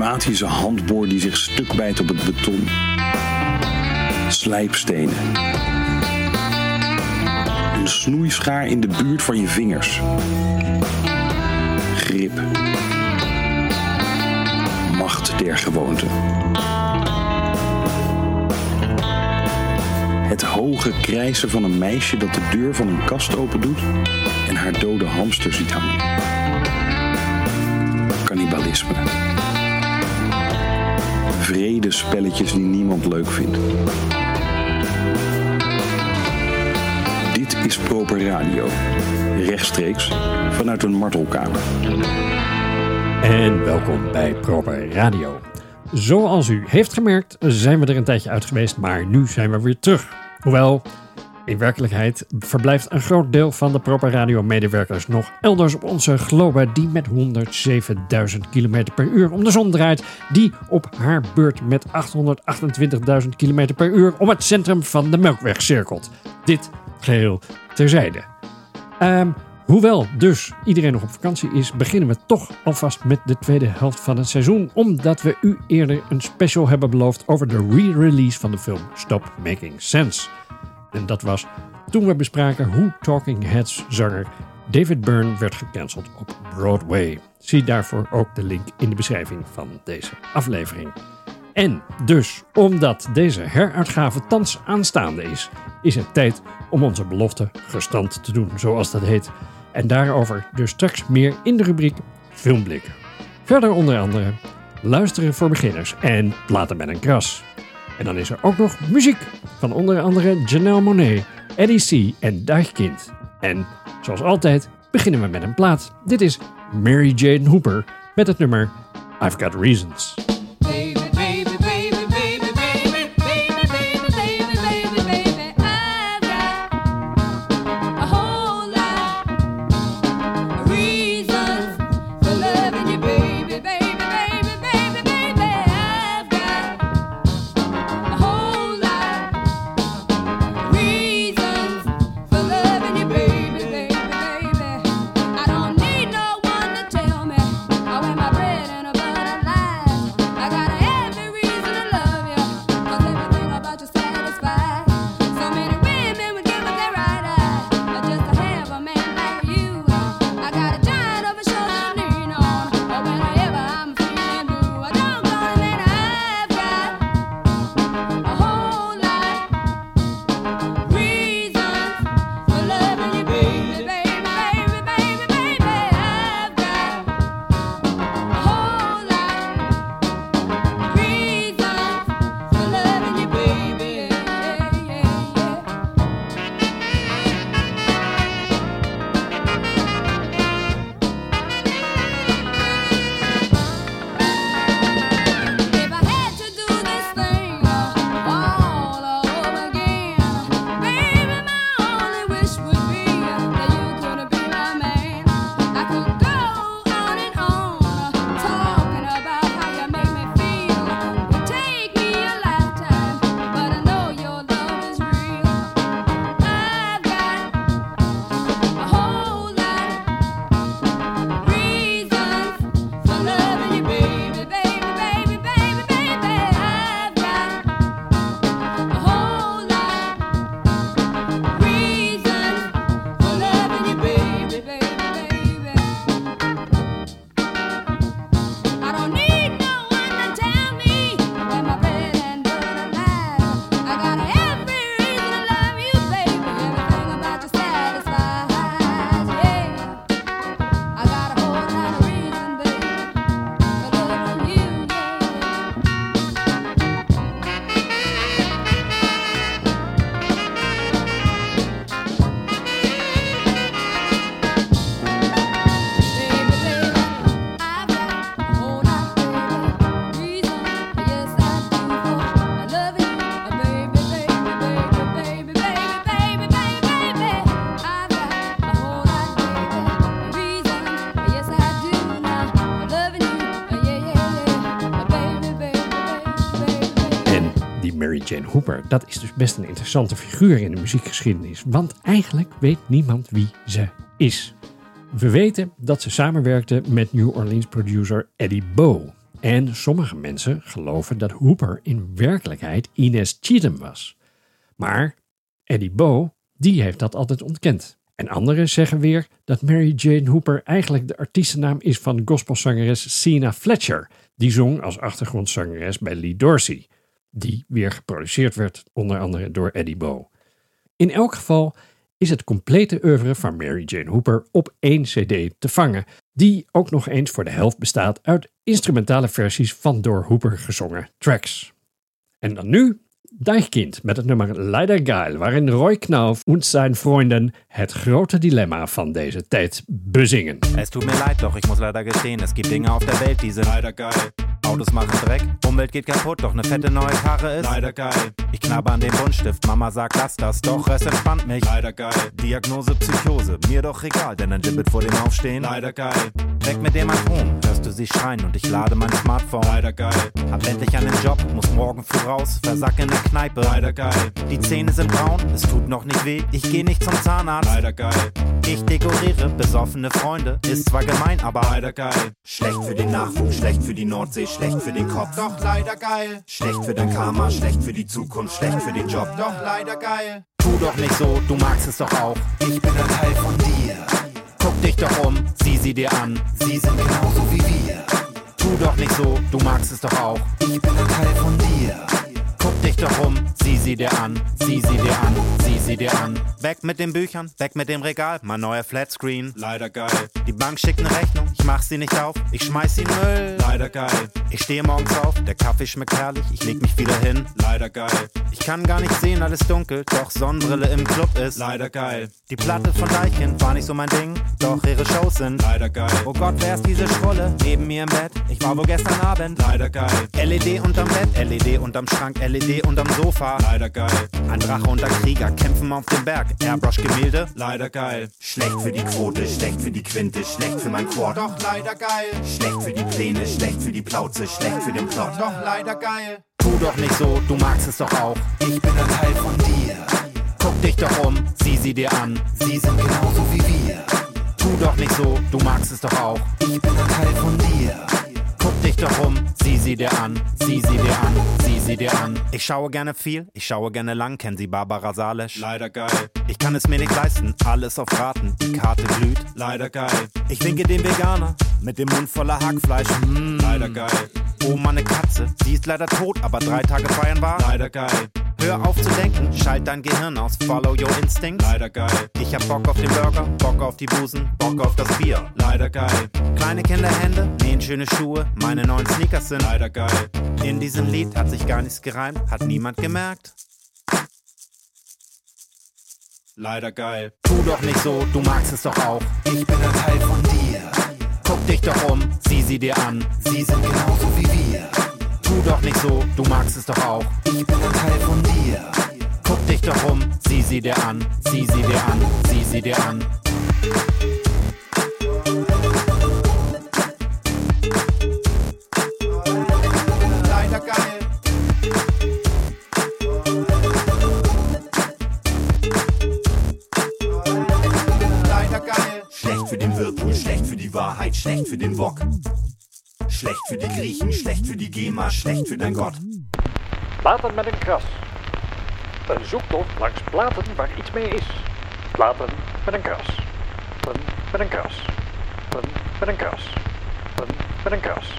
pneumatische handboor die zich stuk bijt op het beton. Slijpstenen. Een snoeischaar in de buurt van je vingers. Grip. Macht der gewoonte. Het hoge krijsen van een meisje dat de deur van een kast opendoet en haar dode hamster ziet hangen. Cannibalisme. Vrede spelletjes die niemand leuk vindt. Dit is Proper Radio. Rechtstreeks vanuit een martelkamer. En welkom bij Proper Radio. Zoals u heeft gemerkt zijn we er een tijdje uit geweest, maar nu zijn we weer terug. Hoewel, in werkelijkheid verblijft een groot deel van de Proper Radio medewerkers nog elders op onze globe die met 107.000 km per uur om de zon draait, die op haar beurt met 828.000 km per uur om het centrum van de Melkweg cirkelt. Dit geheel terzijde. Ehm, hoewel dus iedereen nog op vakantie is, beginnen we toch alvast met de tweede helft van het seizoen, omdat we u eerder een special hebben beloofd over de re-release van de film Stop Making Sense. En dat was toen we bespraken hoe Talking Heads zanger David Byrne werd gecanceld op Broadway. Zie daarvoor ook de link in de beschrijving van deze aflevering. En dus, omdat deze heruitgave thans aanstaande is, is het tijd om onze belofte gestand te doen, zoals dat heet. En daarover dus straks meer in de rubriek Filmblikken. Verder onder andere luisteren voor beginners en platen met een kras. En dan is er ook nog muziek van onder andere Janelle Monet, Eddie C. en Deichkind. En zoals altijd beginnen we met een plaat. Dit is Mary Jane Hooper met het nummer I've Got Reasons. Hooper, dat is dus best een interessante figuur in de muziekgeschiedenis. Want eigenlijk weet niemand wie ze is. We weten dat ze samenwerkte met New Orleans producer Eddie Bow. En sommige mensen geloven dat Hooper in werkelijkheid Ines Cheatham was. Maar Eddie Bo, die heeft dat altijd ontkend. En anderen zeggen weer dat Mary Jane Hooper eigenlijk de artiestennaam is van gospelzangeres Sina Fletcher. Die zong als achtergrondzangeres bij Lee Dorsey. Die weer geproduceerd werd onder andere door Eddie Bo. In elk geval is het complete oeuvre van Mary Jane Hooper op één cd te vangen, die ook nog eens voor de helft bestaat uit instrumentale versies van door Hooper gezongen tracks. En dan nu Deichkind met het nummer Leider Geil, waarin Roy Knauf en zijn vrienden het grote dilemma van deze tijd bezingen. Es tut mir leid, doch ich muss leider gestehen, es gibt Dinge auf der Welt, die sind leider geil. Autos machen Dreck, Umwelt geht kaputt, doch eine fette neue Karre ist leider geil. Ich knabber an den Buntstift, Mama sagt, lass das, doch es entspannt mich. Leider geil. Diagnose Psychose, mir doch egal, denn ein Gibbet vor dem Aufstehen. Leider geil. Weg mit dem Atom, hörst du sie schreien und ich lade mein Smartphone. Leider geil. Hab endlich einen Job, muss morgen früh raus, versack in der Kneipe. Leider geil. Die Zähne sind braun, es tut noch nicht weh, ich geh nicht zum Zahnarzt. Leider geil. Ich dekoriere besoffene Freunde, ist zwar gemein, aber leider geil. Schlecht für den Nachwuchs, schlecht für die Nordsee, schlecht für den Kopf, doch leider geil. Schlecht für dein Karma, schlecht für die Zukunft, schlecht für den Job, doch leider geil. Tu doch nicht so, du magst es doch auch. Ich bin ein Teil von dir. Dich doch um, sieh sie dir an. Sie sind genauso wie wir. Tu doch nicht so, du magst es doch auch. Ich bin ein Teil von dir. Guck dich doch um, sieh sie dir an, sieh sie dir an, sieh sie dir an. Weg mit den Büchern, weg mit dem Regal, mein neuer Flatscreen. Leider geil. Die Bank schickt eine Rechnung, ich mach sie nicht auf, ich schmeiß sie in Müll. Leider geil. Ich stehe morgens auf, der Kaffee schmeckt herrlich, ich leg mich wieder hin. Leider geil. Ich kann gar nicht sehen, alles dunkel, doch Sonnenbrille im Club ist. Leider geil. Die Platte von Deichkind war nicht so mein Ding, doch ihre Shows sind. Leider geil. Oh Gott, wer ist diese Schrulle? Neben mir im Bett, ich war wohl gestern Abend. Leider geil. LED unterm Bett, LED unterm Schrank, LED unterm Sofa. Leider geil. Ein Drache und ein Krieger kämpfen auf dem Berg. Airbrush-Gemälde. Leider geil. Schlecht für die Quote, schlecht für die Quinte, schlecht für mein Quad. Doch leider geil. Schlecht für die Pläne, schlecht für die Plauze, schlecht für den Plot. Doch leider geil. Tu doch nicht so, du magst es doch auch. Ich bin ein Teil von dir. Guck dich doch um, sieh sie dir an. Sie sind genauso wie wir. Tu doch nicht so, du magst es doch auch. Ich bin ein Teil von dir. Guck dich doch um, sieh sie dir an, sieh sie dir an, sieh sie dir an. Ich schaue gerne viel, ich schaue gerne lang, kennen Sie Barbara Salesch? Leider geil. Ich kann es mir nicht leisten, alles auf Raten, die Karte glüht. Leider geil. Ich winke dem Veganer mit dem Mund voller Hackfleisch. Mm. Leider geil. Oh, meine Katze, sie ist leider tot, aber drei Tage feiern war. Leider geil. Hör auf zu denken, schalt dein Gehirn aus, follow your instincts. Leider geil. Ich hab Bock auf den Burger, Bock auf die Busen, Bock auf das Bier. Leider geil. Kleine Kinderhände, nähen schöne Schuhe, meine neuen Sneakers sind. Leider geil. In diesem Lied hat sich gar nichts gereimt, hat niemand gemerkt. Leider geil. Tu doch nicht so, du magst es doch auch. Ich bin ein Teil von dir. Guck dich doch um, sieh sie dir an. Sie sind genauso wie wir. Tu doch nicht so, du magst es doch auch. Ich bin ein Teil von dir. Guck dich doch um, sieh sie dir an. Sieh sie dir an, sieh sie dir an. Schlecht für den Whirlpool, schlecht für die Wahrheit, schlecht für den Bock. Schlecht für die Griechen, schlecht für die GEMA, schlecht für dein Gott. Platen met een kras. Een zoektocht langs platen waar iets mee is. Platen met een kras. Platen met een kras. Platen met een kras. Platen met een kras.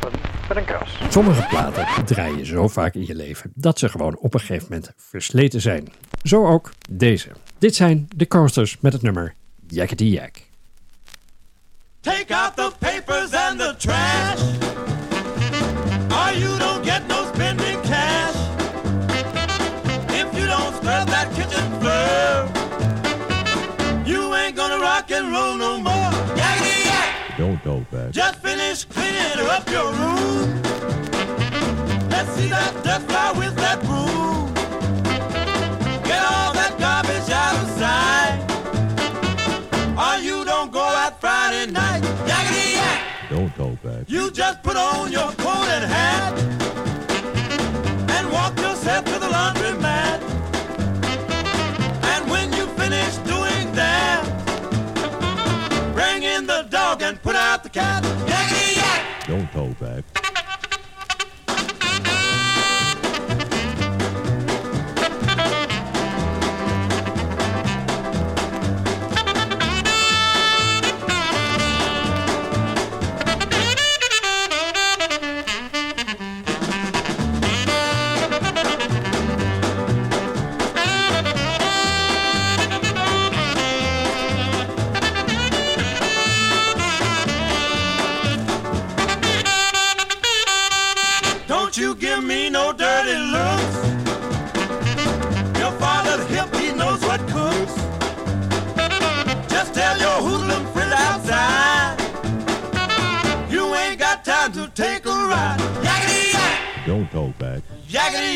Platen met een kras. Sommige platen draai je zo vaak in je leven dat ze gewoon op een gegeven moment versleten zijn. Zo ook deze. Dit zijn de Coasters met het nummer Yakety Yak. Take out the papers and the trash. Or you don't get no spending cash. If you don't scrub that kitchen floor, you ain't gonna rock and roll no more. Yak! Don't go back. Just finish cleaning up your room. Let's see that dust fly with that broom. You just put on your coat and hat and walk yourself to the laundry mat. And when you finish doing that, bring in the dog and put out the cat. Yakety yak! Don't go back.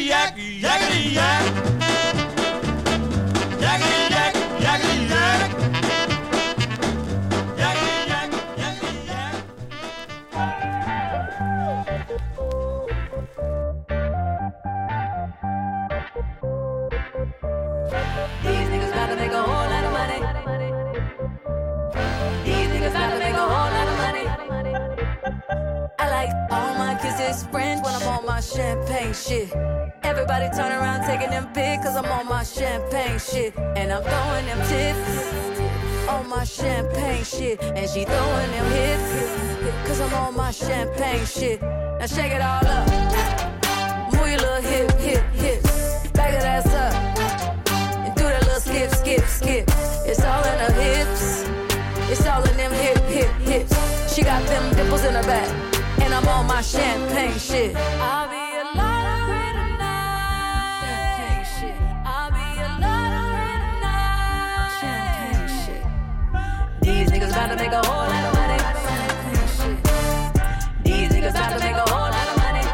Yak, yakety yak. I'm throwing them tips on my champagne shit. And she throwing them hips cause I'm on my champagne shit. Now shake it all up. Move your little hip, hip, hips. Back that ass up and do that little skip, skip, skip. It's all in her hips. It's all in them hip, hip, hips. She got them dimples in her back, and I'm on my champagne shit. Make a whole lot of money. These niggas about to make a whole lot of money.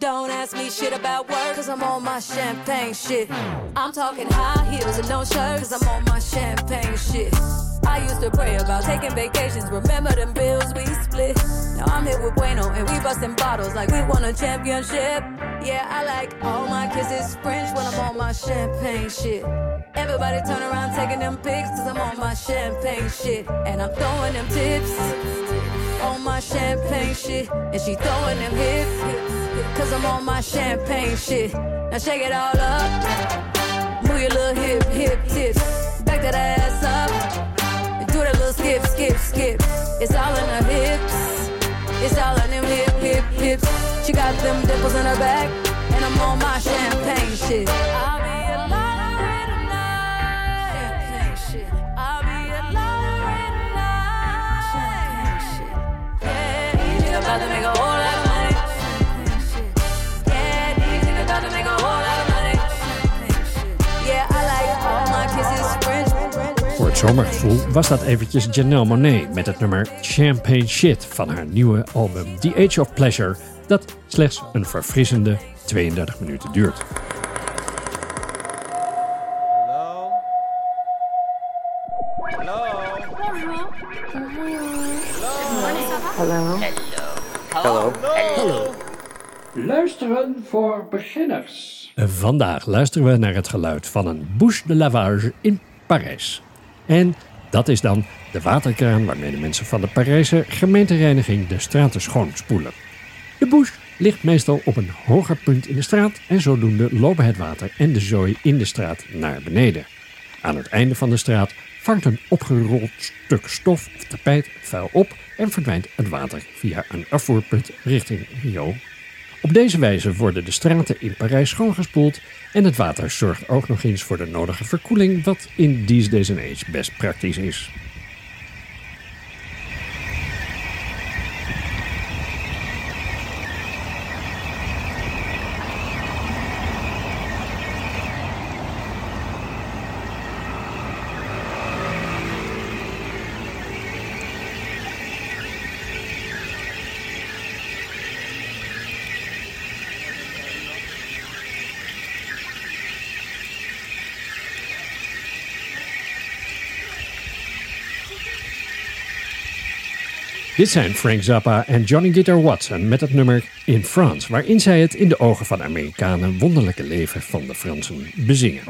Don't ask me shit about work, cause I'm on my champagne shit. I'm talking high heels and no shirt, cause I'm on my champagne shit. I used to pray about taking vacations, remember them bills we split. Now I'm here with Bueno and we busting bottles like we won a championship. Yeah, I like all my kisses French when I'm on my champagne shit. Everybody turn around taking them pics, cause I'm on my champagne shit. And I'm throwing them tips on my champagne shit. And she throwing them hips, cause I'm on my champagne shit. Now shake it all up. Move your little hip, hip tips. Back that ass up. Do that little skip, skip, skip. It's all in her hips. It's all in them hip, hip, hips. She got them dimples in her back. And I'm on my champagne shit. I'll het zomergevoel was dat eventjes Janelle Monet met het nummer Champagne Shit van haar nieuwe album The Age of Pleasure, dat slechts een verfrissende 32 minuten duurt. Luisteren voor beginners. Vandaag luisteren we naar het geluid van een bouche de lavage in Parijs. En dat is dan de waterkraan waarmee de mensen van de Parijse gemeentereiniging de straten schoonspoelen. De bouche ligt meestal op een hoger punt in de straat en zodoende lopen het water en de zooi in de straat naar beneden. Aan het einde van de straat vangt een opgerold stuk stof of tapijt vuil op en verdwijnt het water via een afvoerput richting Rio. Op deze wijze worden de straten in Parijs schoongespoeld en het water zorgt ook nog eens voor de nodige verkoeling, wat in these days age best praktisch is. Dit zijn Frank Zappa en Johnny Guitar Watson met het nummer In France, waarin zij het in de ogen van Amerikanen wonderlijke leven van de Fransen bezingen.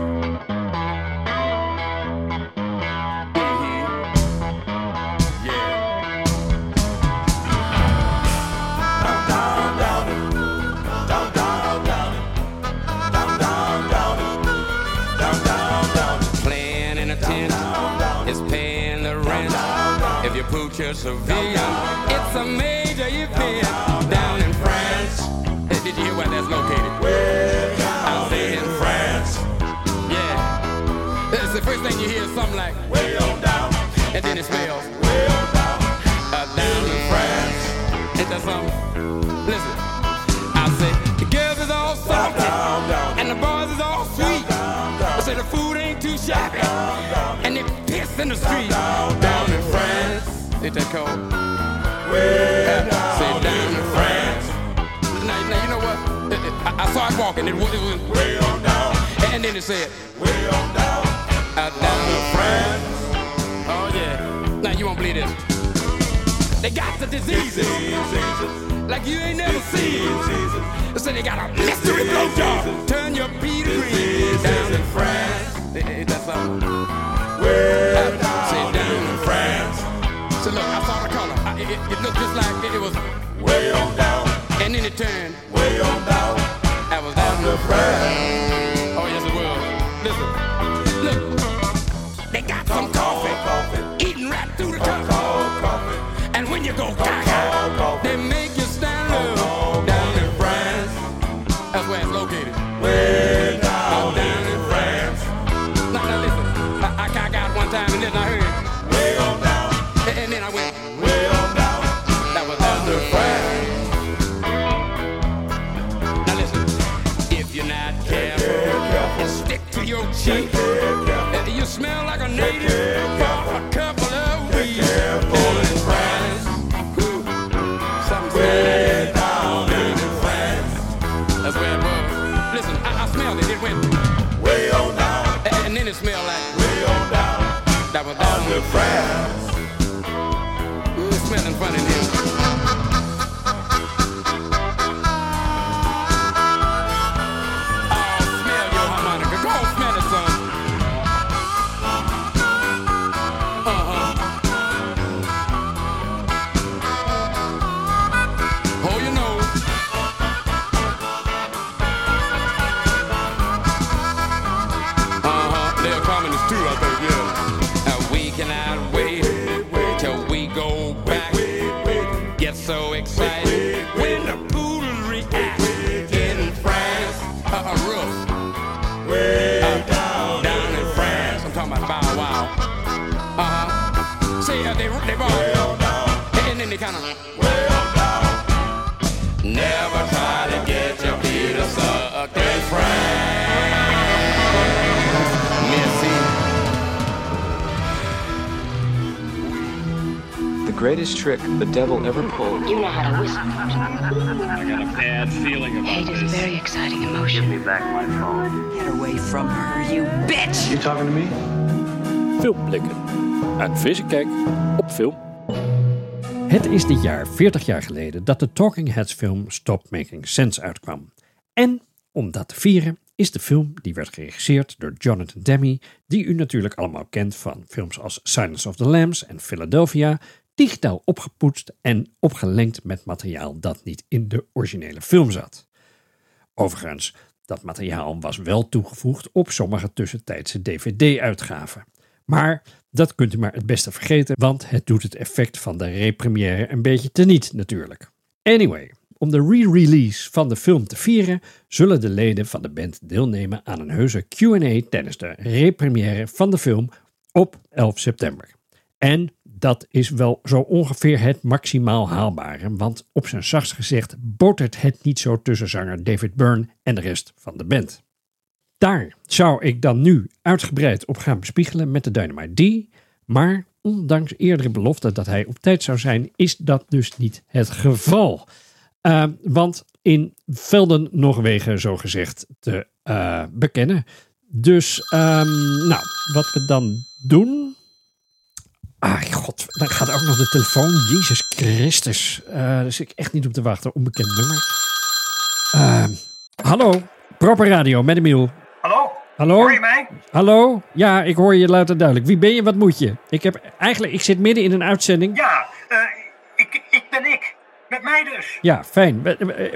Seville. It's a major event down in France. Hey, did you hear where that's located? I say in France. Yeah. That's the first thing you hear is something like, way on down. And then it spells, way on down. Uh, down in France. Ain't that something? Listen. I say, the girls is all salty. Down, down, down. And the boys is all sweet. I say the food ain't too shabby. And they piss in the street. Down in France. Ain't that cold? Yeah, say down in France. Now, now you know what? Eh, eh, I, I started walking. It was, it was way on down. And then it said way on down. Out down in France. Oh yeah. Now you won't believe this. They got the diseases like you ain't never seen. They say they got a mystery blowjob. Turn your pee green down in France. Eh, ain't- Ain't that something? Where down. So look, I saw the color. I, it, it looked just like it, it was way on down. And then it turned way on down. I was down in France. Trick the devil ever pulled. You know how to whistle. I got a bad feeling about Hate is a this. very exciting emotion. Give me back my phone. Get away from her, you bitch! You talking to me? Filmblikken. Een vieze kijk op film. Het is dit jaar 40 jaar geleden dat de Talking Heads film Stop Making Sense uitkwam. En om dat te vieren is de film die werd geregisseerd door Jonathan Demme, die u natuurlijk allemaal kent van films als Silence of the Lambs en Philadelphia, digitaal opgepoetst en opgelengd met materiaal dat niet in de originele film zat. Overigens, dat materiaal was wel toegevoegd op sommige tussentijdse DVD-uitgaven. Maar dat kunt u maar het beste vergeten, want het doet het effect van de repremière een beetje teniet natuurlijk. Anyway, om de re-release van de film te vieren, zullen de leden van de band deelnemen aan een heuse Q&A tijdens de repremière van de film op 11 september. En dat is wel zo ongeveer het maximaal haalbare, want op zijn zachtst gezegd botert het niet zo tussen zanger David Byrne en de rest van de band. Daar zou ik dan nu uitgebreid op gaan bespiegelen met de Dynamite D. Maar ondanks eerdere beloften dat hij op tijd zou zijn, is dat dus niet het geval. Uh, want in velden nog wegen, zo gezegd, te uh, bekennen. Dus, um, nou, wat we dan doen. Ah, god, dan gaat ook nog de telefoon. Jezus Christus. Uh, daar zit ik echt niet op te wachten. Onbekend nummer. Uh, hallo, Proper Radio met Emiel. Hallo? Hallo? Hoor je mij? Hallo? Ja, ik hoor je luid en duidelijk. Wie ben je? Wat moet je? Ik heb eigenlijk, ik zit midden in een uitzending. Ja, uh, ik, ik ben ik. Met mij dus. Ja, fijn.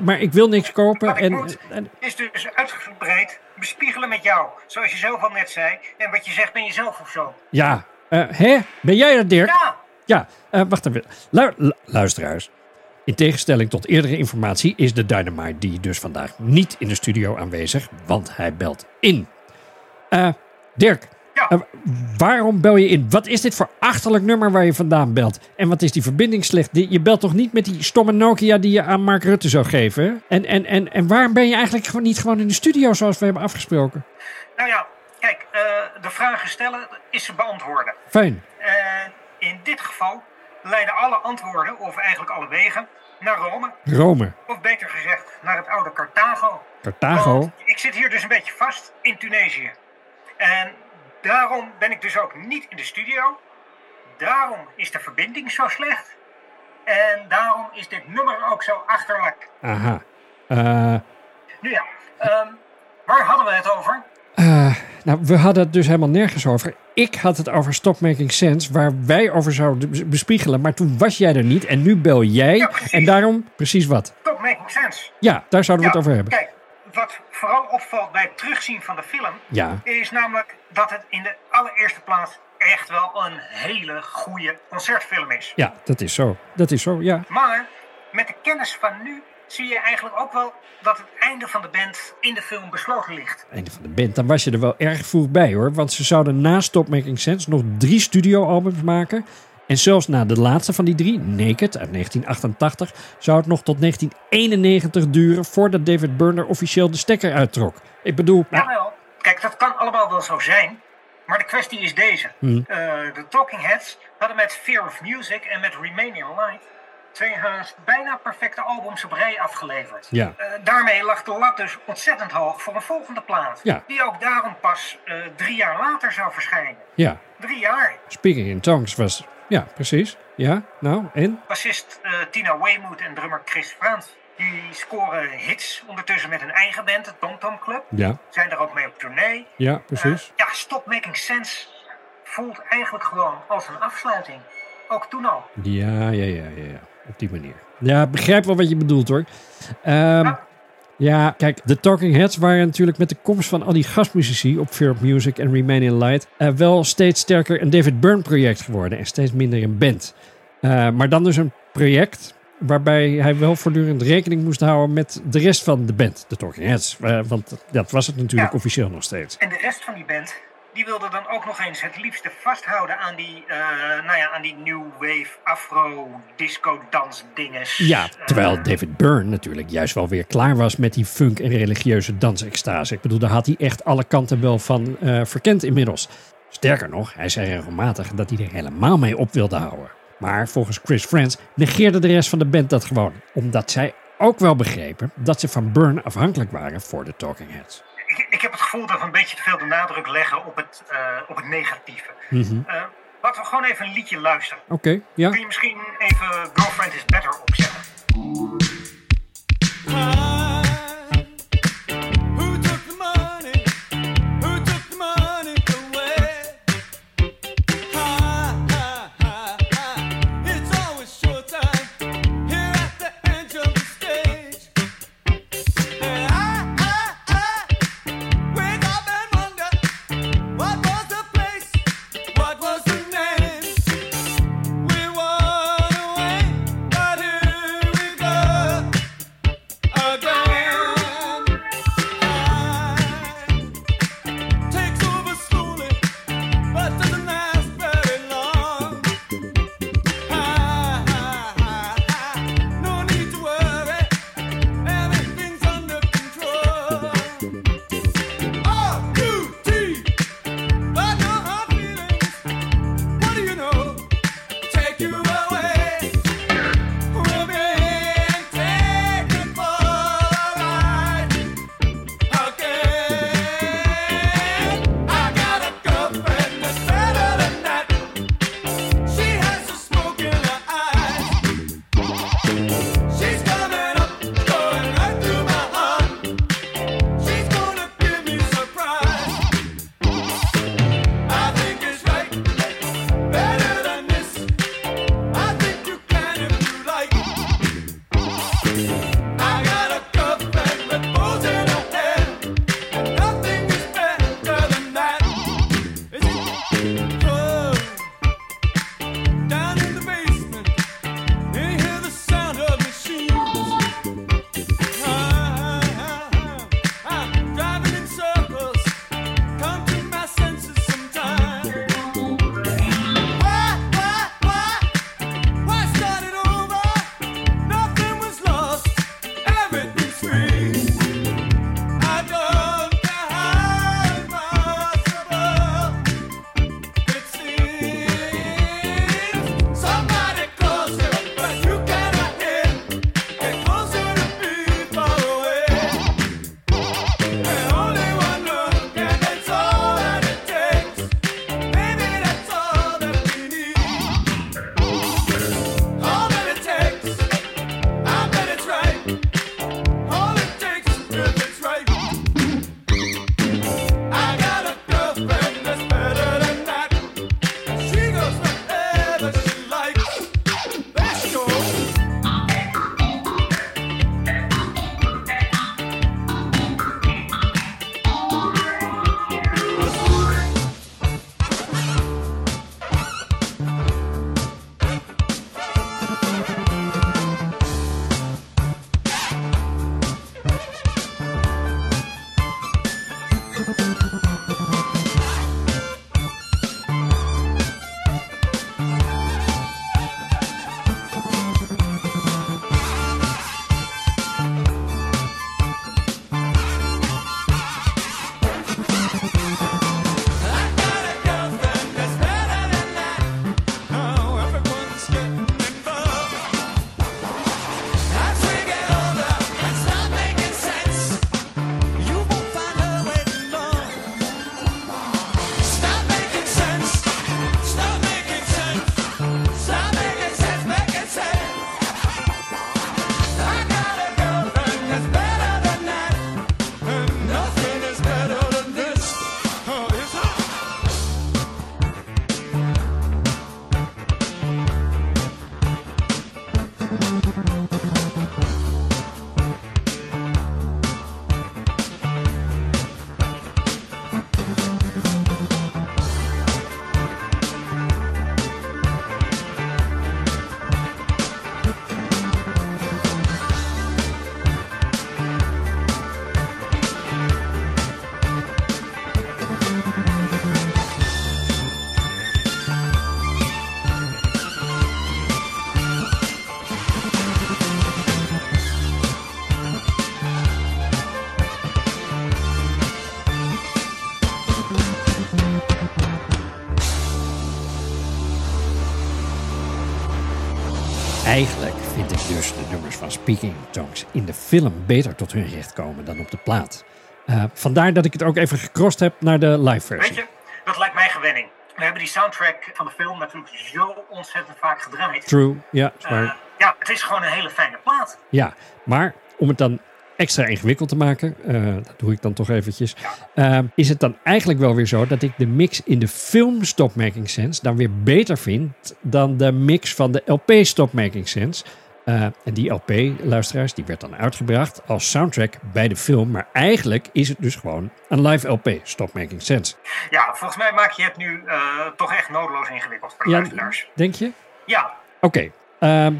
Maar ik wil niks kopen. Wat ik en, moet, en, is dus uitgebreid bespiegelen met jou. Zoals je zelf al net zei. En wat je zegt ben je zelf of zo. Ja. Uh, hè? Ben jij dat, Dirk? Ja. Ja, uh, wacht even. Lu lu luisteraars. In tegenstelling tot eerdere informatie is de Dynamite die dus vandaag niet in de studio aanwezig, want hij belt in. Uh, Dirk, ja. uh, waarom bel je in? Wat is dit voor achterlijk nummer waar je vandaan belt? En wat is die verbinding slecht? Je belt toch niet met die stomme Nokia die je aan Mark Rutte zou geven? En, en, en, en waarom ben je eigenlijk gewoon niet gewoon in de studio zoals we hebben afgesproken? Nou ja, kijk, eh, de vragen stellen is ze beantwoorden. Fijn. En in dit geval leiden alle antwoorden, of eigenlijk alle wegen, naar Rome. Rome. Of beter gezegd, naar het oude Carthago. Carthago. Want ik zit hier dus een beetje vast in Tunesië. En daarom ben ik dus ook niet in de studio. Daarom is de verbinding zo slecht. En daarom is dit nummer ook zo achterlijk. Aha. Eh, Nu ja, ehm, waar hadden we het over? Nou, we hadden het dus helemaal nergens over. Ik had het over Stop Making Sense, waar wij over zouden bes- bespiegelen. Maar toen was jij er niet en nu bel jij. en daarom, precies wat? Top making sense. Ja, daar zouden we het over hebben. Kijk, wat vooral opvalt bij het terugzien van de film... Ja. is namelijk dat het in de allereerste plaats echt wel een hele goede concertfilm is. Ja, dat is zo. Dat is zo, ja. Maar met de kennis van nu zie je eigenlijk ook wel dat het einde van de band in de film besloten ligt. Einde van de band. Dan was je er wel erg vroeg bij hoor. Want ze zouden na Stop Making Sense nog drie studioalbums maken. En zelfs na de laatste van die drie, Naked uit 1988, zou het nog tot 1991 duren voordat David Byrne er officieel de stekker uittrok. Ik bedoel, nou, Jawel, kijk, dat kan allemaal wel zo zijn. Maar de kwestie is deze. Hmm. Eh, de Talking Heads hadden met Fear of Music en met Remain in Light twee haast bijna perfecte albums op rij afgeleverd. Ja. Eh, daarmee lag de lat dus ontzettend hoog voor een volgende plaat. Ja. Die ook daarom pas eh, drie jaar later zou verschijnen. ja, Drie jaar. Speaking in Tongues was, ja, precies. Ja, nou, en? Bassist eh, Tina Weymouth en drummer Chris Frans. Die scoren hits ondertussen met hun eigen band, de Tom Tom Club. Ja, Zijn er ook mee op tournee. ja, precies. Ja, Stop Making Sense voelt eigenlijk gewoon als een afsluiting. Ook toen al. Ja, ja, ja, ja, ja. Op die manier. Ja, ik begrijp wel wat je bedoelt hoor. Ehm, ja, kijk, de Talking Heads waren natuurlijk met de komst van al die gastmuzici op Fear of Music en Remain in Light eh, wel steeds sterker een David Byrne project geworden en steeds minder een band. Eh, maar dan dus een project waarbij hij wel voortdurend rekening moest houden met de rest van de band, de Talking Heads. Eh, want dat was het natuurlijk officieel nog steeds. En de rest van die band, die wilde dan ook nog eens het liefste vasthouden aan die, eh, nou ja, aan die new wave afro disco dans dinges. Ja, terwijl David Byrne natuurlijk juist wel weer klaar was met die funk en religieuze dansextase. Ik bedoel, daar had hij echt alle kanten wel van eh, verkend inmiddels. Sterker nog, hij zei regelmatig dat hij er helemaal mee op wilde houden. Maar volgens Chris Friends negeerde de rest van de band dat gewoon. Omdat zij ook wel begrepen dat ze van Byrne afhankelijk waren voor de Talking Heads. Ik, ik heb het gevoel dat we een beetje te veel de nadruk leggen op het, eh, op het negatieve. Eh, laten we gewoon even een liedje luisteren. Oké, ja. Kun je misschien even Girlfriend is Better opzetten? Speaking in de film beter tot hun recht komen dan op de plaat. Eh, vandaar dat ik het ook even gecrossed heb naar de live versie. Weet je, dat lijkt mij gewenning. We hebben die soundtrack van de film natuurlijk zo ontzettend vaak gedraaid. True, ja, is Eh, ja, het is gewoon een hele fijne plaat. Ja, maar om het dan extra ingewikkeld te maken, eh, dat doe ik dan toch eventjes, eh, is het dan eigenlijk wel weer zo dat ik de mix in de film Stop Making Sense dan weer beter vind dan de mix van de LP Stop Making Sense. Eh, en die LP, luisteraars, die werd dan uitgebracht als soundtrack bij de film. Maar eigenlijk is het dus gewoon een live LP, Stop Making Sense. Ja, volgens mij maak je het nu eh, toch echt nodeloos ingewikkeld voor de Ja, luisteraars. denk je? Ja, Oké, ehm,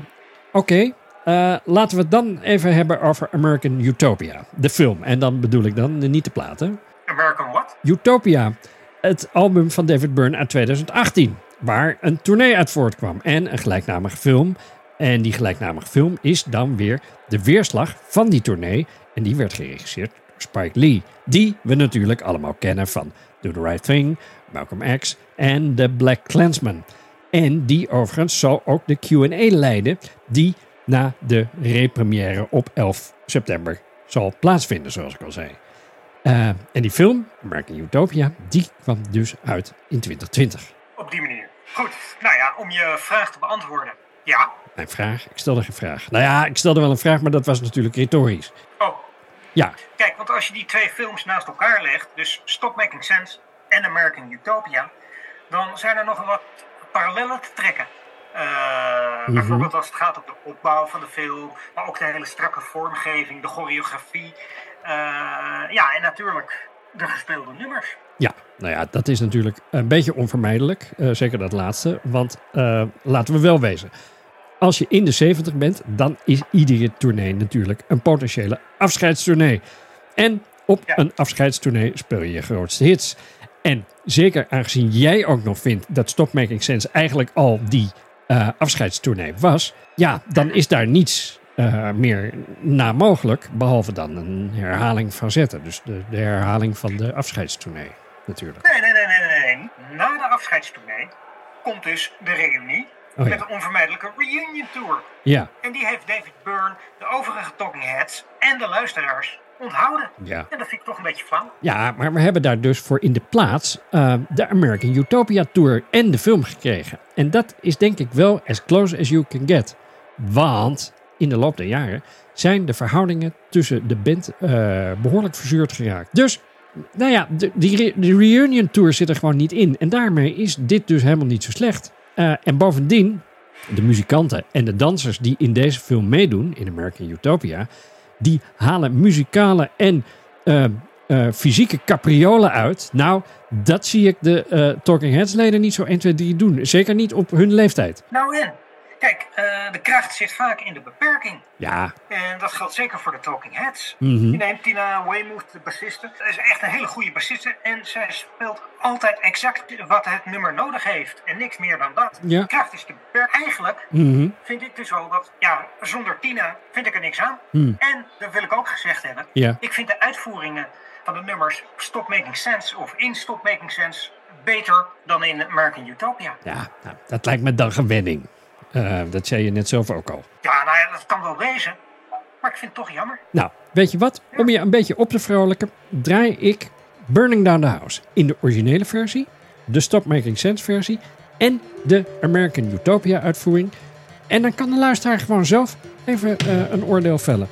oké. Eh, laten we het dan even hebben over American Utopia, de film. En dan bedoel ik dan niet de platen. American what? Utopia, het album van David Byrne uit 2018, waar een tournee uit voortkwam en een gelijknamige film. En die gelijknamige film is dan weer de weerslag van die tournee. En die werd geregisseerd door Spike Lee, die we natuurlijk allemaal kennen van Do the Right Thing, Malcolm X en The Black Klansman. En die overigens zal ook de Q&A leiden die na de repremière op 11 september zal plaatsvinden, zoals ik al zei. Eh, en die film, American Utopia, die kwam dus uit in 2020. Op die manier. Goed, nou ja, om je vraag te beantwoorden. Ja. Mijn vraag? Ik stelde geen vraag. Nou ja, ik stelde wel een vraag, maar dat was natuurlijk retorisch. Oh, Ja, kijk, want als je die twee films naast elkaar legt, dus Stop Making Sense en American Utopia, dan zijn er nogal wat parallellen te trekken. Eh, Mhm. Bijvoorbeeld als het gaat om de opbouw van de film, maar ook de hele strakke vormgeving, de choreografie. Eh, ja, en natuurlijk de gespeelde nummers. ja, nou ja, dat is natuurlijk een beetje onvermijdelijk. eh, zeker dat laatste. Want laten we wel wezen. Als je in de 70 bent, dan is iedere tournee natuurlijk een potentiële afscheidstournee. En op een afscheidstournee speel je je grootste hits. En zeker aangezien jij ook nog vindt dat Stop Making Sense eigenlijk al die eh afscheidstournee was, ja, dan is daar niets eh, meer na mogelijk, behalve dan een herhaling van zetten. Dus de, de herhaling van de afscheidstournee, natuurlijk. Nee, nee, nee, nee, nee, nee. Na de afscheidstournee komt dus de reunie Oh ja. met een onvermijdelijke reunion tour. Ja, En die heeft David Byrne, de overige Talking Heads en de luisteraars onthouden. Ja. En dat vind ik toch een beetje flauw. ja, maar we hebben daar dus voor in de plaats eh, de American Utopia Tour en de film gekregen. En dat is denk ik wel as close as you can get. Want in de loop der jaren zijn de verhoudingen tussen de band eh, behoorlijk verzuurd geraakt. Dus, nou ja, de, die re- de reunion tour zit er gewoon niet in. En daarmee is dit dus helemaal niet zo slecht. Eh, en bovendien, de muzikanten en de dansers die in deze film meedoen, in American Utopia, die halen muzikale en eh, eh, fysieke capriolen uit. Nou, dat zie ik de Talking Heads leden niet zo 1, 2, 3 doen. Zeker niet op hun leeftijd. Nou en, kijk, eh, de kracht zit vaak in de beperking. Ja, En dat geldt zeker voor de Talking Heads. Mhm. Je neemt Tina Weymouth, de bassiste. Zij is echt een hele goede bassiste. En zij speelt altijd exact wat het nummer nodig heeft. En niks meer dan dat. Ja. De kracht is te beperkt. Eigenlijk Mhm. vind ik dus wel dat, ja, zonder Tina vind ik er niks aan. Hmm. En, dat wil ik ook gezegd hebben. Ja. Ik vind de uitvoeringen van de nummers Stop Making Sense of in Stop Making Sense beter dan in American Utopia. ja nou, dat lijkt me dan gewenning. Eh, dat zei je net zelf ook al. Ja, nou ja, dat kan wel wezen. Maar ik vind het toch jammer. Nou, weet je wat? Om je een beetje op te vrolijken, draai ik Burning Down the House in de originele versie, de Stop Making Sense versie en de American Utopia uitvoering. En dan kan de luisteraar gewoon zelf even eh, een oordeel vellen.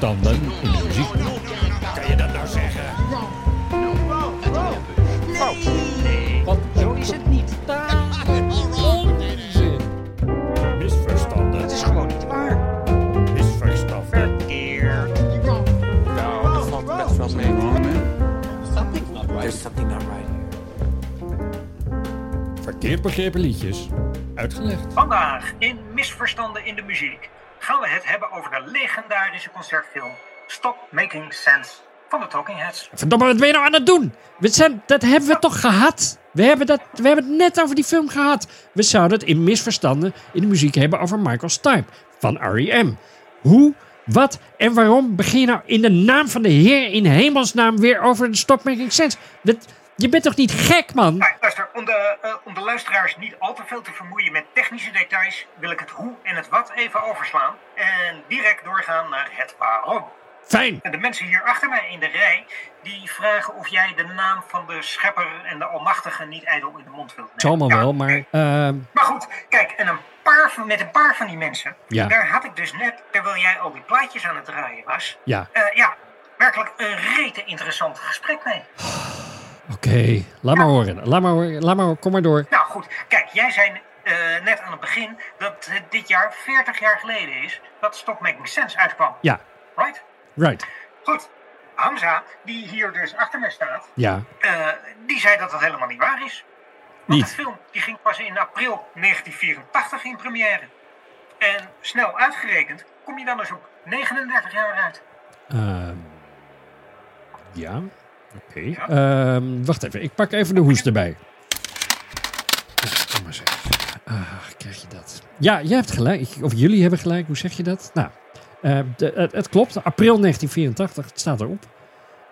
Misverstanden in de muziek. Kan je dat nou zeggen? Nee, zo is het niet. Onzin. Misverstanden. Het is gewoon niet waar. Misverstanden. Verkeerd. Nou, dat valt best wel mee. There's something not right here. Verkeerd begrepen liedjes. Uitgelegd. Vandaag in Misverstanden in de Muziek gaan we het hebben over de legendarische concertfilm Stop Making Sense van de Talking Heads. Verdomme, wat ben je nou aan het doen? We zijn, dat hebben we toch gehad? We hebben, dat, we hebben het net over die film gehad. We zouden het in misverstanden in de muziek hebben over Michael Stipe van R.E.M. Hoe, wat en waarom begin je nou in de naam van de Heer in hemelsnaam weer over de Stop Making Sense? Dat, je bent toch niet gek, man? Nou, luister, om de, eh, om de luisteraars niet al te veel te vermoeien met technische details, wil ik het hoe en het wat even overslaan en direct doorgaan naar het waarom. Fijn. En de mensen hier achter mij in de rij, die vragen of jij de naam van de schepper en de almachtige niet ijdel in de mond wilt Het zal nemen. allemaal wel, maar... ehm, Maar goed, kijk, en een paar van, met een paar van die mensen, Ja. daar had ik dus net, terwijl jij al die plaatjes aan het draaien was, ja, eh, ja, werkelijk een rete interessant gesprek mee. Oké. Laat maar horen. Laat maar horen. Laat maar. Kom maar door. Nou goed, kijk, jij zei eh, net aan het begin dat het dit jaar 40 jaar geleden is dat Stop Making Sense uitkwam. Ja, Right? right. Goed. Hamza, die hier dus achter mij staat, Ja, eh, die zei dat dat helemaal niet waar is. Want Niet. de film die ging pas in april 1984 in première. En snel uitgerekend kom je dan dus op 39 jaar uit. Ehm, ja, oké. Ehm, wacht even, ik pak even de hoest erbij. Kom maar zeg. Ah, krijg je dat. Ja, jij hebt gelijk. Of jullie hebben gelijk. Hoe zeg je dat? Nou, eh, de- het, het klopt. April 1984, het staat erop.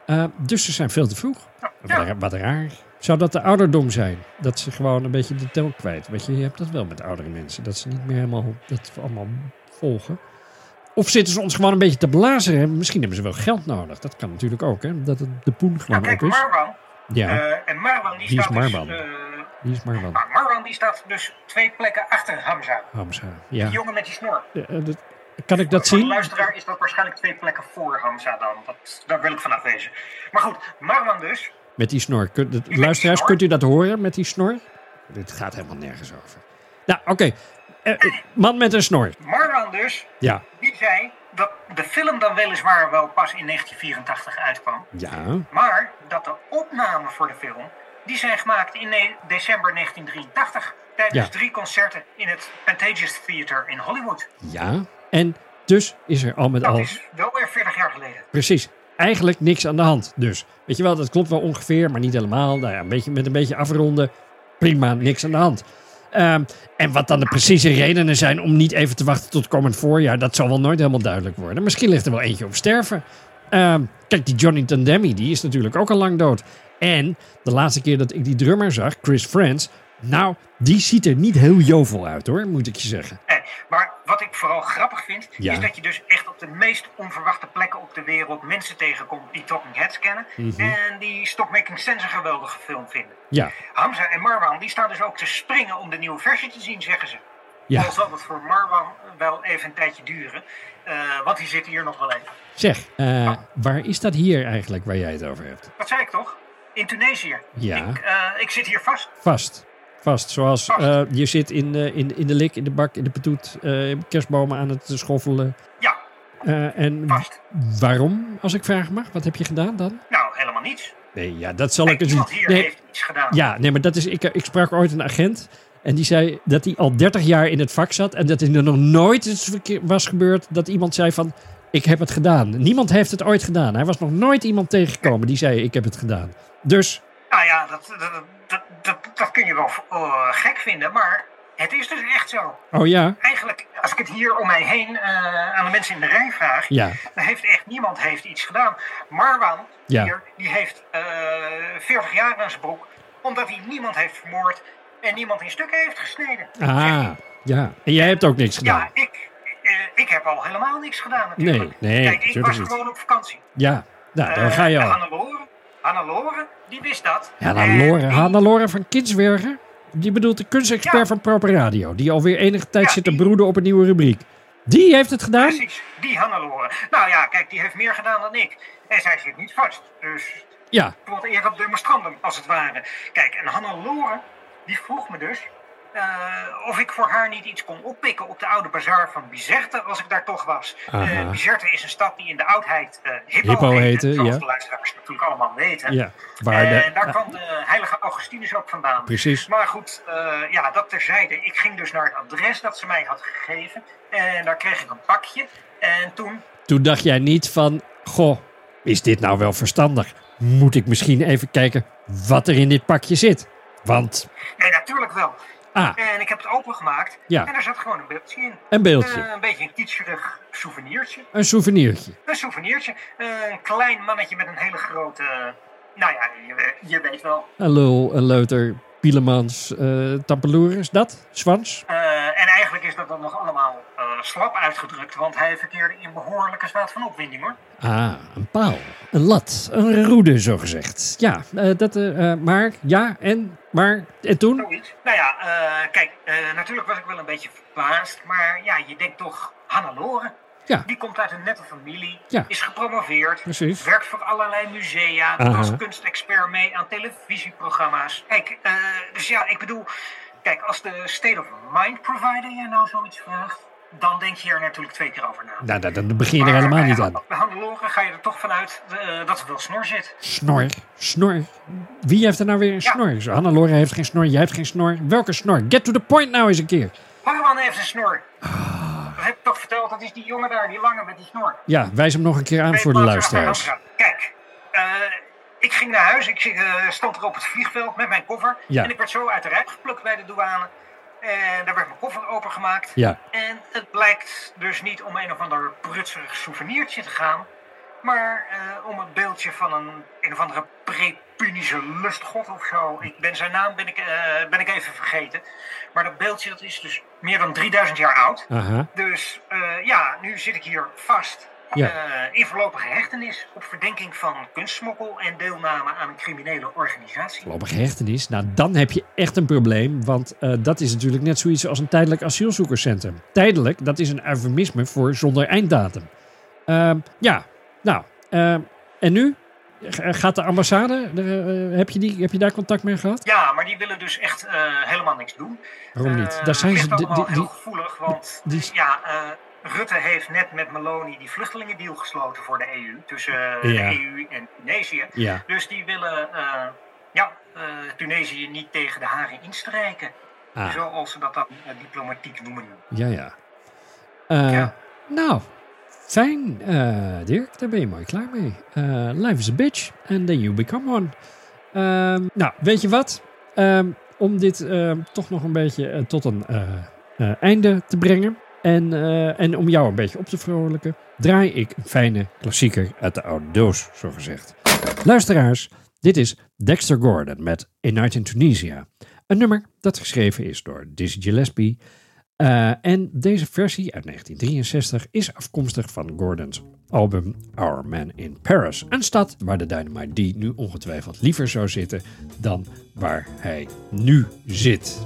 Eh, dus ze zijn veel te vroeg. Wat, wat raar. Zou dat de ouderdom zijn? Dat ze gewoon een beetje de tel kwijt. Weet je, je hebt dat wel met oudere mensen. Dat ze niet meer helemaal dat allemaal volgen. Of zitten ze ons gewoon een beetje te blazen? Hè? Misschien hebben ze wel geld nodig. Dat kan natuurlijk ook, hè? Dat het de poen gewoon Nou, kijk, op is. Marwan. Ja. eh, en Marwan die Wie is staat Marwan? dus... eh, Wie is Marwan? Marwan die staat dus twee plekken achter Hamza. Hamza, Die ja. jongen met die snor. Eh, eh, dat- kan ik dat Voor de zien? luisteraar is dat waarschijnlijk twee plekken voor Hamza dan. Dat, daar wil ik vanaf wezen. Maar goed, Marwan dus. Met die snor. Luisteraars, kunt u dat horen met die snor? Dit gaat helemaal nergens over. Nou, oké. Eh, eh, man met een snor. Marwan dus, Ja. die zei dat de film dan weliswaar wel pas in 1984 uitkwam. Ja. Maar dat de opnamen voor de film, die zijn gemaakt in december 1983. Tijdens Ja. drie concerten in het Pantages Theater in Hollywood. Ja. En dus is er al met Dat al... is wel weer 40 jaar geleden. Precies. Eigenlijk niks aan de hand. Dus, weet je wel, dat klopt wel ongeveer, maar niet helemaal. Nou ja, een beetje, met een beetje afronden. Prima, niks aan de hand. Ehm, en wat dan de precieze redenen zijn om niet even te wachten tot komend voorjaar, dat zal wel nooit helemaal duidelijk worden. Misschien ligt er wel eentje op sterven. Ehm, kijk, die Johnny Tandemi, die is natuurlijk ook al lang dood. En de laatste keer dat ik die drummer zag, Chris Friends, nou, die ziet er niet heel jovel uit hoor, moet ik je zeggen. Maar wat ik vooral grappig vind, Ja. is dat je dus echt op de meest onverwachte plekken op de wereld mensen tegenkomt die Talking Heads kennen. Mhm. En die Stop Making Sense een geweldige film vinden. Ja, Hamza en Marwan die staan dus ook te springen om de nieuwe versie te zien, zeggen ze. Ja. Al zal het voor Marwan wel even een tijdje duren. eh, want die zit hier nog wel even. zeg, eh, waar is dat hier eigenlijk waar jij het over hebt? Dat zei ik toch? In Tunesië. Ja. Ik, eh, ik zit hier vast. Vast. Vast. Zoals eh, je zit in, eh, in, in de lik, in de bak, in de petoet, eh, kerstbomen aan het schoffelen. Ja. En waarom, als ik vragen mag? Wat heb je gedaan dan? Nou, helemaal niets. Nee, ja, dat zal ik dus iemand niet. hier Nee, heeft iets gedaan. ja, nee, maar dat is. Ik, ik sprak ooit een agent. En die zei dat hij al 30 jaar in het vak zat. En dat er nog nooit iets verkeer- was gebeurd dat iemand zei van. Ik heb het gedaan. Niemand heeft het ooit gedaan. Hij was nog nooit iemand tegengekomen die zei: Ik heb het gedaan. Dus Nou ja, dat, dat, dat, dat, kun je wel eh, gek vinden, maar het is dus echt zo. Oh ja? Eigenlijk, als ik het hier om mij heen eh, aan de mensen in de rij vraag, Ja. dan heeft echt niemand heeft iets gedaan. Marwan Ja. hier, die heeft eh 40 jaar aan zijn broek, omdat hij niemand heeft vermoord en niemand in stukken heeft gesneden. Ah, ja. En jij hebt ook niks gedaan. Ja, ik, ik heb al helemaal niks gedaan natuurlijk. Nee, nee, Kijk, ik was niet. gewoon op vakantie. Ja, nou, dan ga je al. Hannelore, Hannelore, die wist dat. Ja, Hannelore, die- Hannelore van Kinsbergen. Die bedoelt de kunstexpert van Proper Radio. Die alweer enige tijd zit te broeden op een nieuwe rubriek. Die heeft het gedaan? Precies, die Hannelore. Nou ja, kijk, die heeft meer gedaan dan ik. En zij zit niet vast. Dus Ja. het wordt eer op demonstranten, als het ware. Kijk, en Hannelore, die vroeg me dus... eh, of ik voor haar niet iets kon oppikken op de oude bazaar van Bizerte, als ik daar toch was. Eh, Bizerte is een stad die in de oudheid eh Hippo, Hippo heette, heette, zoals ja. de luisteraars natuurlijk allemaal weten. Ja, waar en daar kwam de heilige Augustinus ook vandaan. Precies. Maar goed, ja, dat terzijde. Ik ging dus naar het adres dat ze mij had gegeven. En daar kreeg ik een pakje. En toen, Toen dacht jij niet van, goh, is dit nou wel verstandig? Moet ik misschien even kijken wat er in dit pakje zit? Want, nee, natuurlijk wel. ah, En ik heb het opengemaakt. Ja. En er zat gewoon een beeldje in. Een beeldje. Eh, een beetje een kitscherig souvenirtje. een souvenirtje. Een souvenirtje. een klein mannetje met een hele grote... nou ja, je, je weet wel. Een lul, een leuter, Pielemans, eh tampeloeris, dat? Zwans? Eh, eigenlijk is dat dan nog allemaal eh, slap uitgedrukt. Want hij verkeerde in behoorlijke staat van opwinding hoor. Ah, een paal, een lat, een roede zogezegd. Ja, eh, dat, eh, maar, ja, en, maar, en toen? Zoiets. Nou ja, kijk, natuurlijk was ik wel een beetje verbaasd. Maar ja, je denkt toch, Hannelore. Ja. Die komt uit een nette familie. Ja. Is gepromoveerd. Precies. Werkt voor allerlei musea. Doet als kunstexpert mee aan televisieprogramma's. Kijk, dus ja, ik bedoel... Kijk, als de State of Mind provider je nou zoiets vraagt... dan denk je er natuurlijk twee keer over na. Nou, dat, dat begin je er helemaal niet aan. Bij Hannelore ga je er toch vanuit eh, dat er wel snor zit. Snor, snor. Wie heeft er nou weer een snor? Zo, Hannelore heeft geen snor, jij hebt geen snor. Welke snor? Get to the point nou eens een keer. Harman heeft een snor. Dat heb ik toch verteld, dat is die jongen daar, die lange met die snor. Ja, wijs hem nog een keer aan voor de luisteraars. Kijk, eh, ik ging naar huis. Ik eh, stond er op het vliegveld met mijn koffer. Ja. En ik werd zo uit de rij geplukt bij de douane. En daar werd mijn koffer opengemaakt. Ja. En het blijkt dus niet om een of ander prutserig souvenirtje te gaan. Maar eh, om het beeldje van een, een of andere pre-Punische lustgod of zo. Ik ben zijn naam ben ik, eh, ben ik even vergeten. Maar dat beeldje dat is dus meer dan 3000 jaar oud. Dus ja, nu zit ik hier vast. Ja. eh, in voorlopige hechtenis op verdenking van kunstsmokkel en deelname aan een criminele organisatie. Voorlopige hechtenis, nou dan heb je echt een probleem. Want eh, dat is natuurlijk net zoiets als een tijdelijk asielzoekerscentrum. Tijdelijk, dat is een eufemisme voor zonder einddatum. Ehm, ja, nou, ehm, en nu? G- Gaat de ambassade, eh, heb, je die, heb je daar contact mee gehad? Ja, maar die willen dus echt eh, helemaal niks doen. Waarom niet? Eh, Daar zijn ze- allemaal die- heel die- gevoelig, want die- ja, eh, Rutte heeft net met Meloni die vluchtelingendeal gesloten voor de EU. Tussen eh, Ja. de EU en Tunesië. Ja. Dus die willen eh, ja, eh, Tunesië niet tegen de haren instrijken. Ah. Zoals ze dat dan diplomatiek noemen. Ja, ja. Eh, Nou, fijn, Dirk. Daar ben je mooi klaar mee. Life is a bitch and then you become one. Ehm, nou, weet je wat? Ehm, om dit ehm, toch nog een beetje tot een einde te brengen. En, eh, en om jou een beetje op te vrolijken, draai ik een fijne klassieker uit de oude doos, zo gezegd. Luisteraars, dit is Dexter Gordon met A Night in Tunisia. Een nummer dat geschreven is door Dizzy Gillespie. Eh, en deze versie uit 1963 is afkomstig van Gordons album Our Man in Paris. Een stad waar de Dynamite D nu ongetwijfeld liever zou zitten dan waar hij nu zit.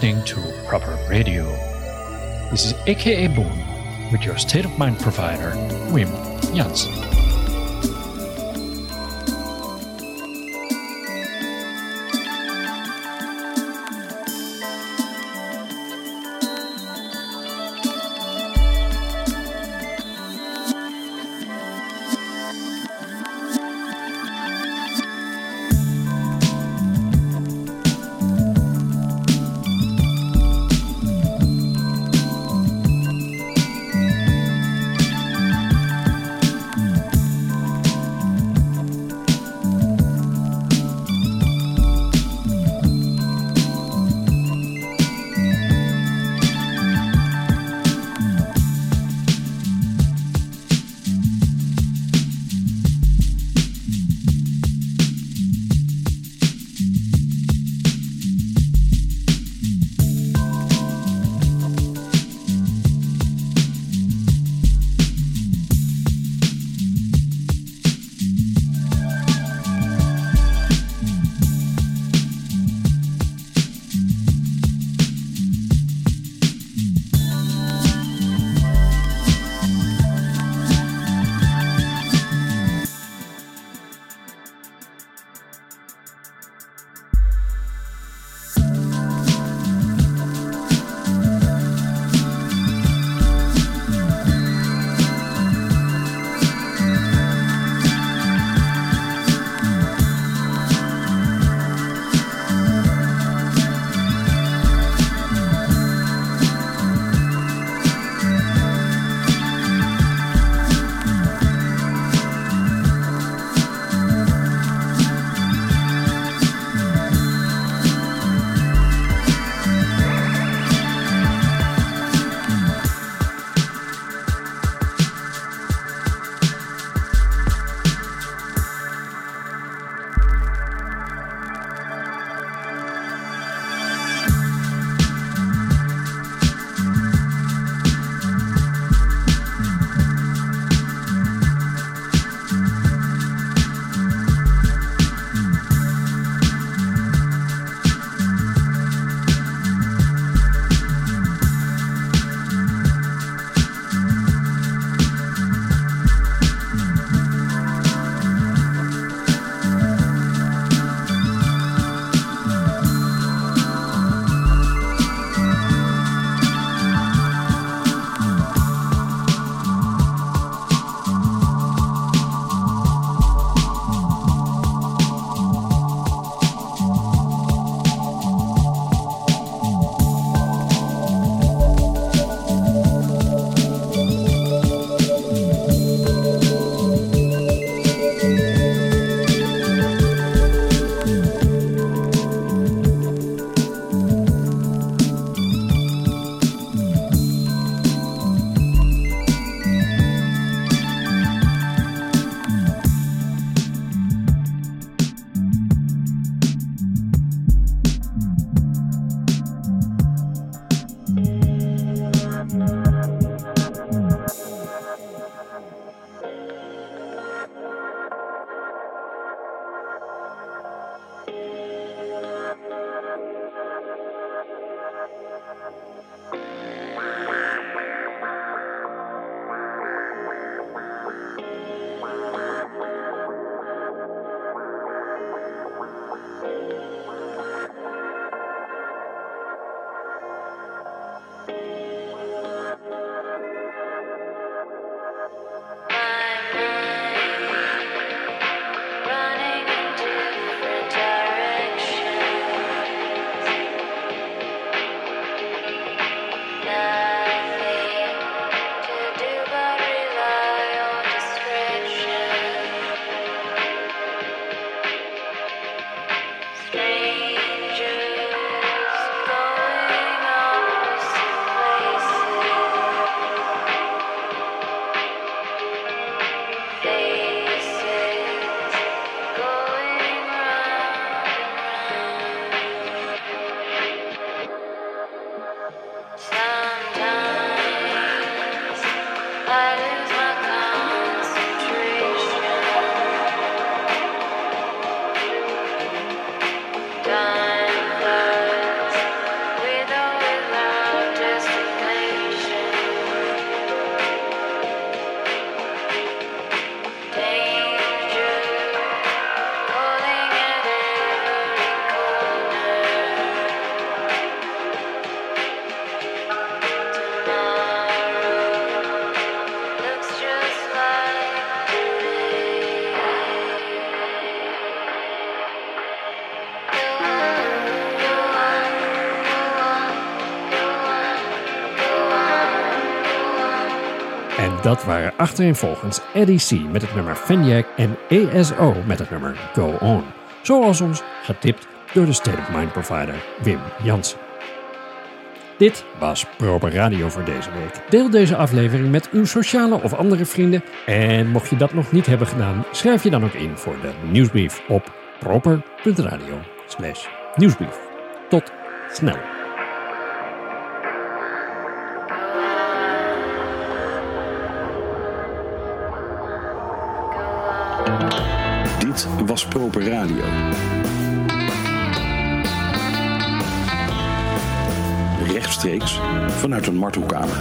Listening to Proper Radio. This is AKA Boom with your state of mind provider, Wim Janssen. Dat waren achtereenvolgens Eddie C. met het nummer Fenjack en ESO met het nummer Go On. Zoals ons getipt door de State of Mind provider Wim Jansen. Dit was Proper Radio voor deze week. Deel deze aflevering met uw sociale of andere vrienden. En mocht je dat nog niet hebben gedaan, schrijf je dan ook in voor de nieuwsbrief op proper.radio. Tot snel. Dit was Proper Radio. Rechtstreeks vanuit een martelkamer.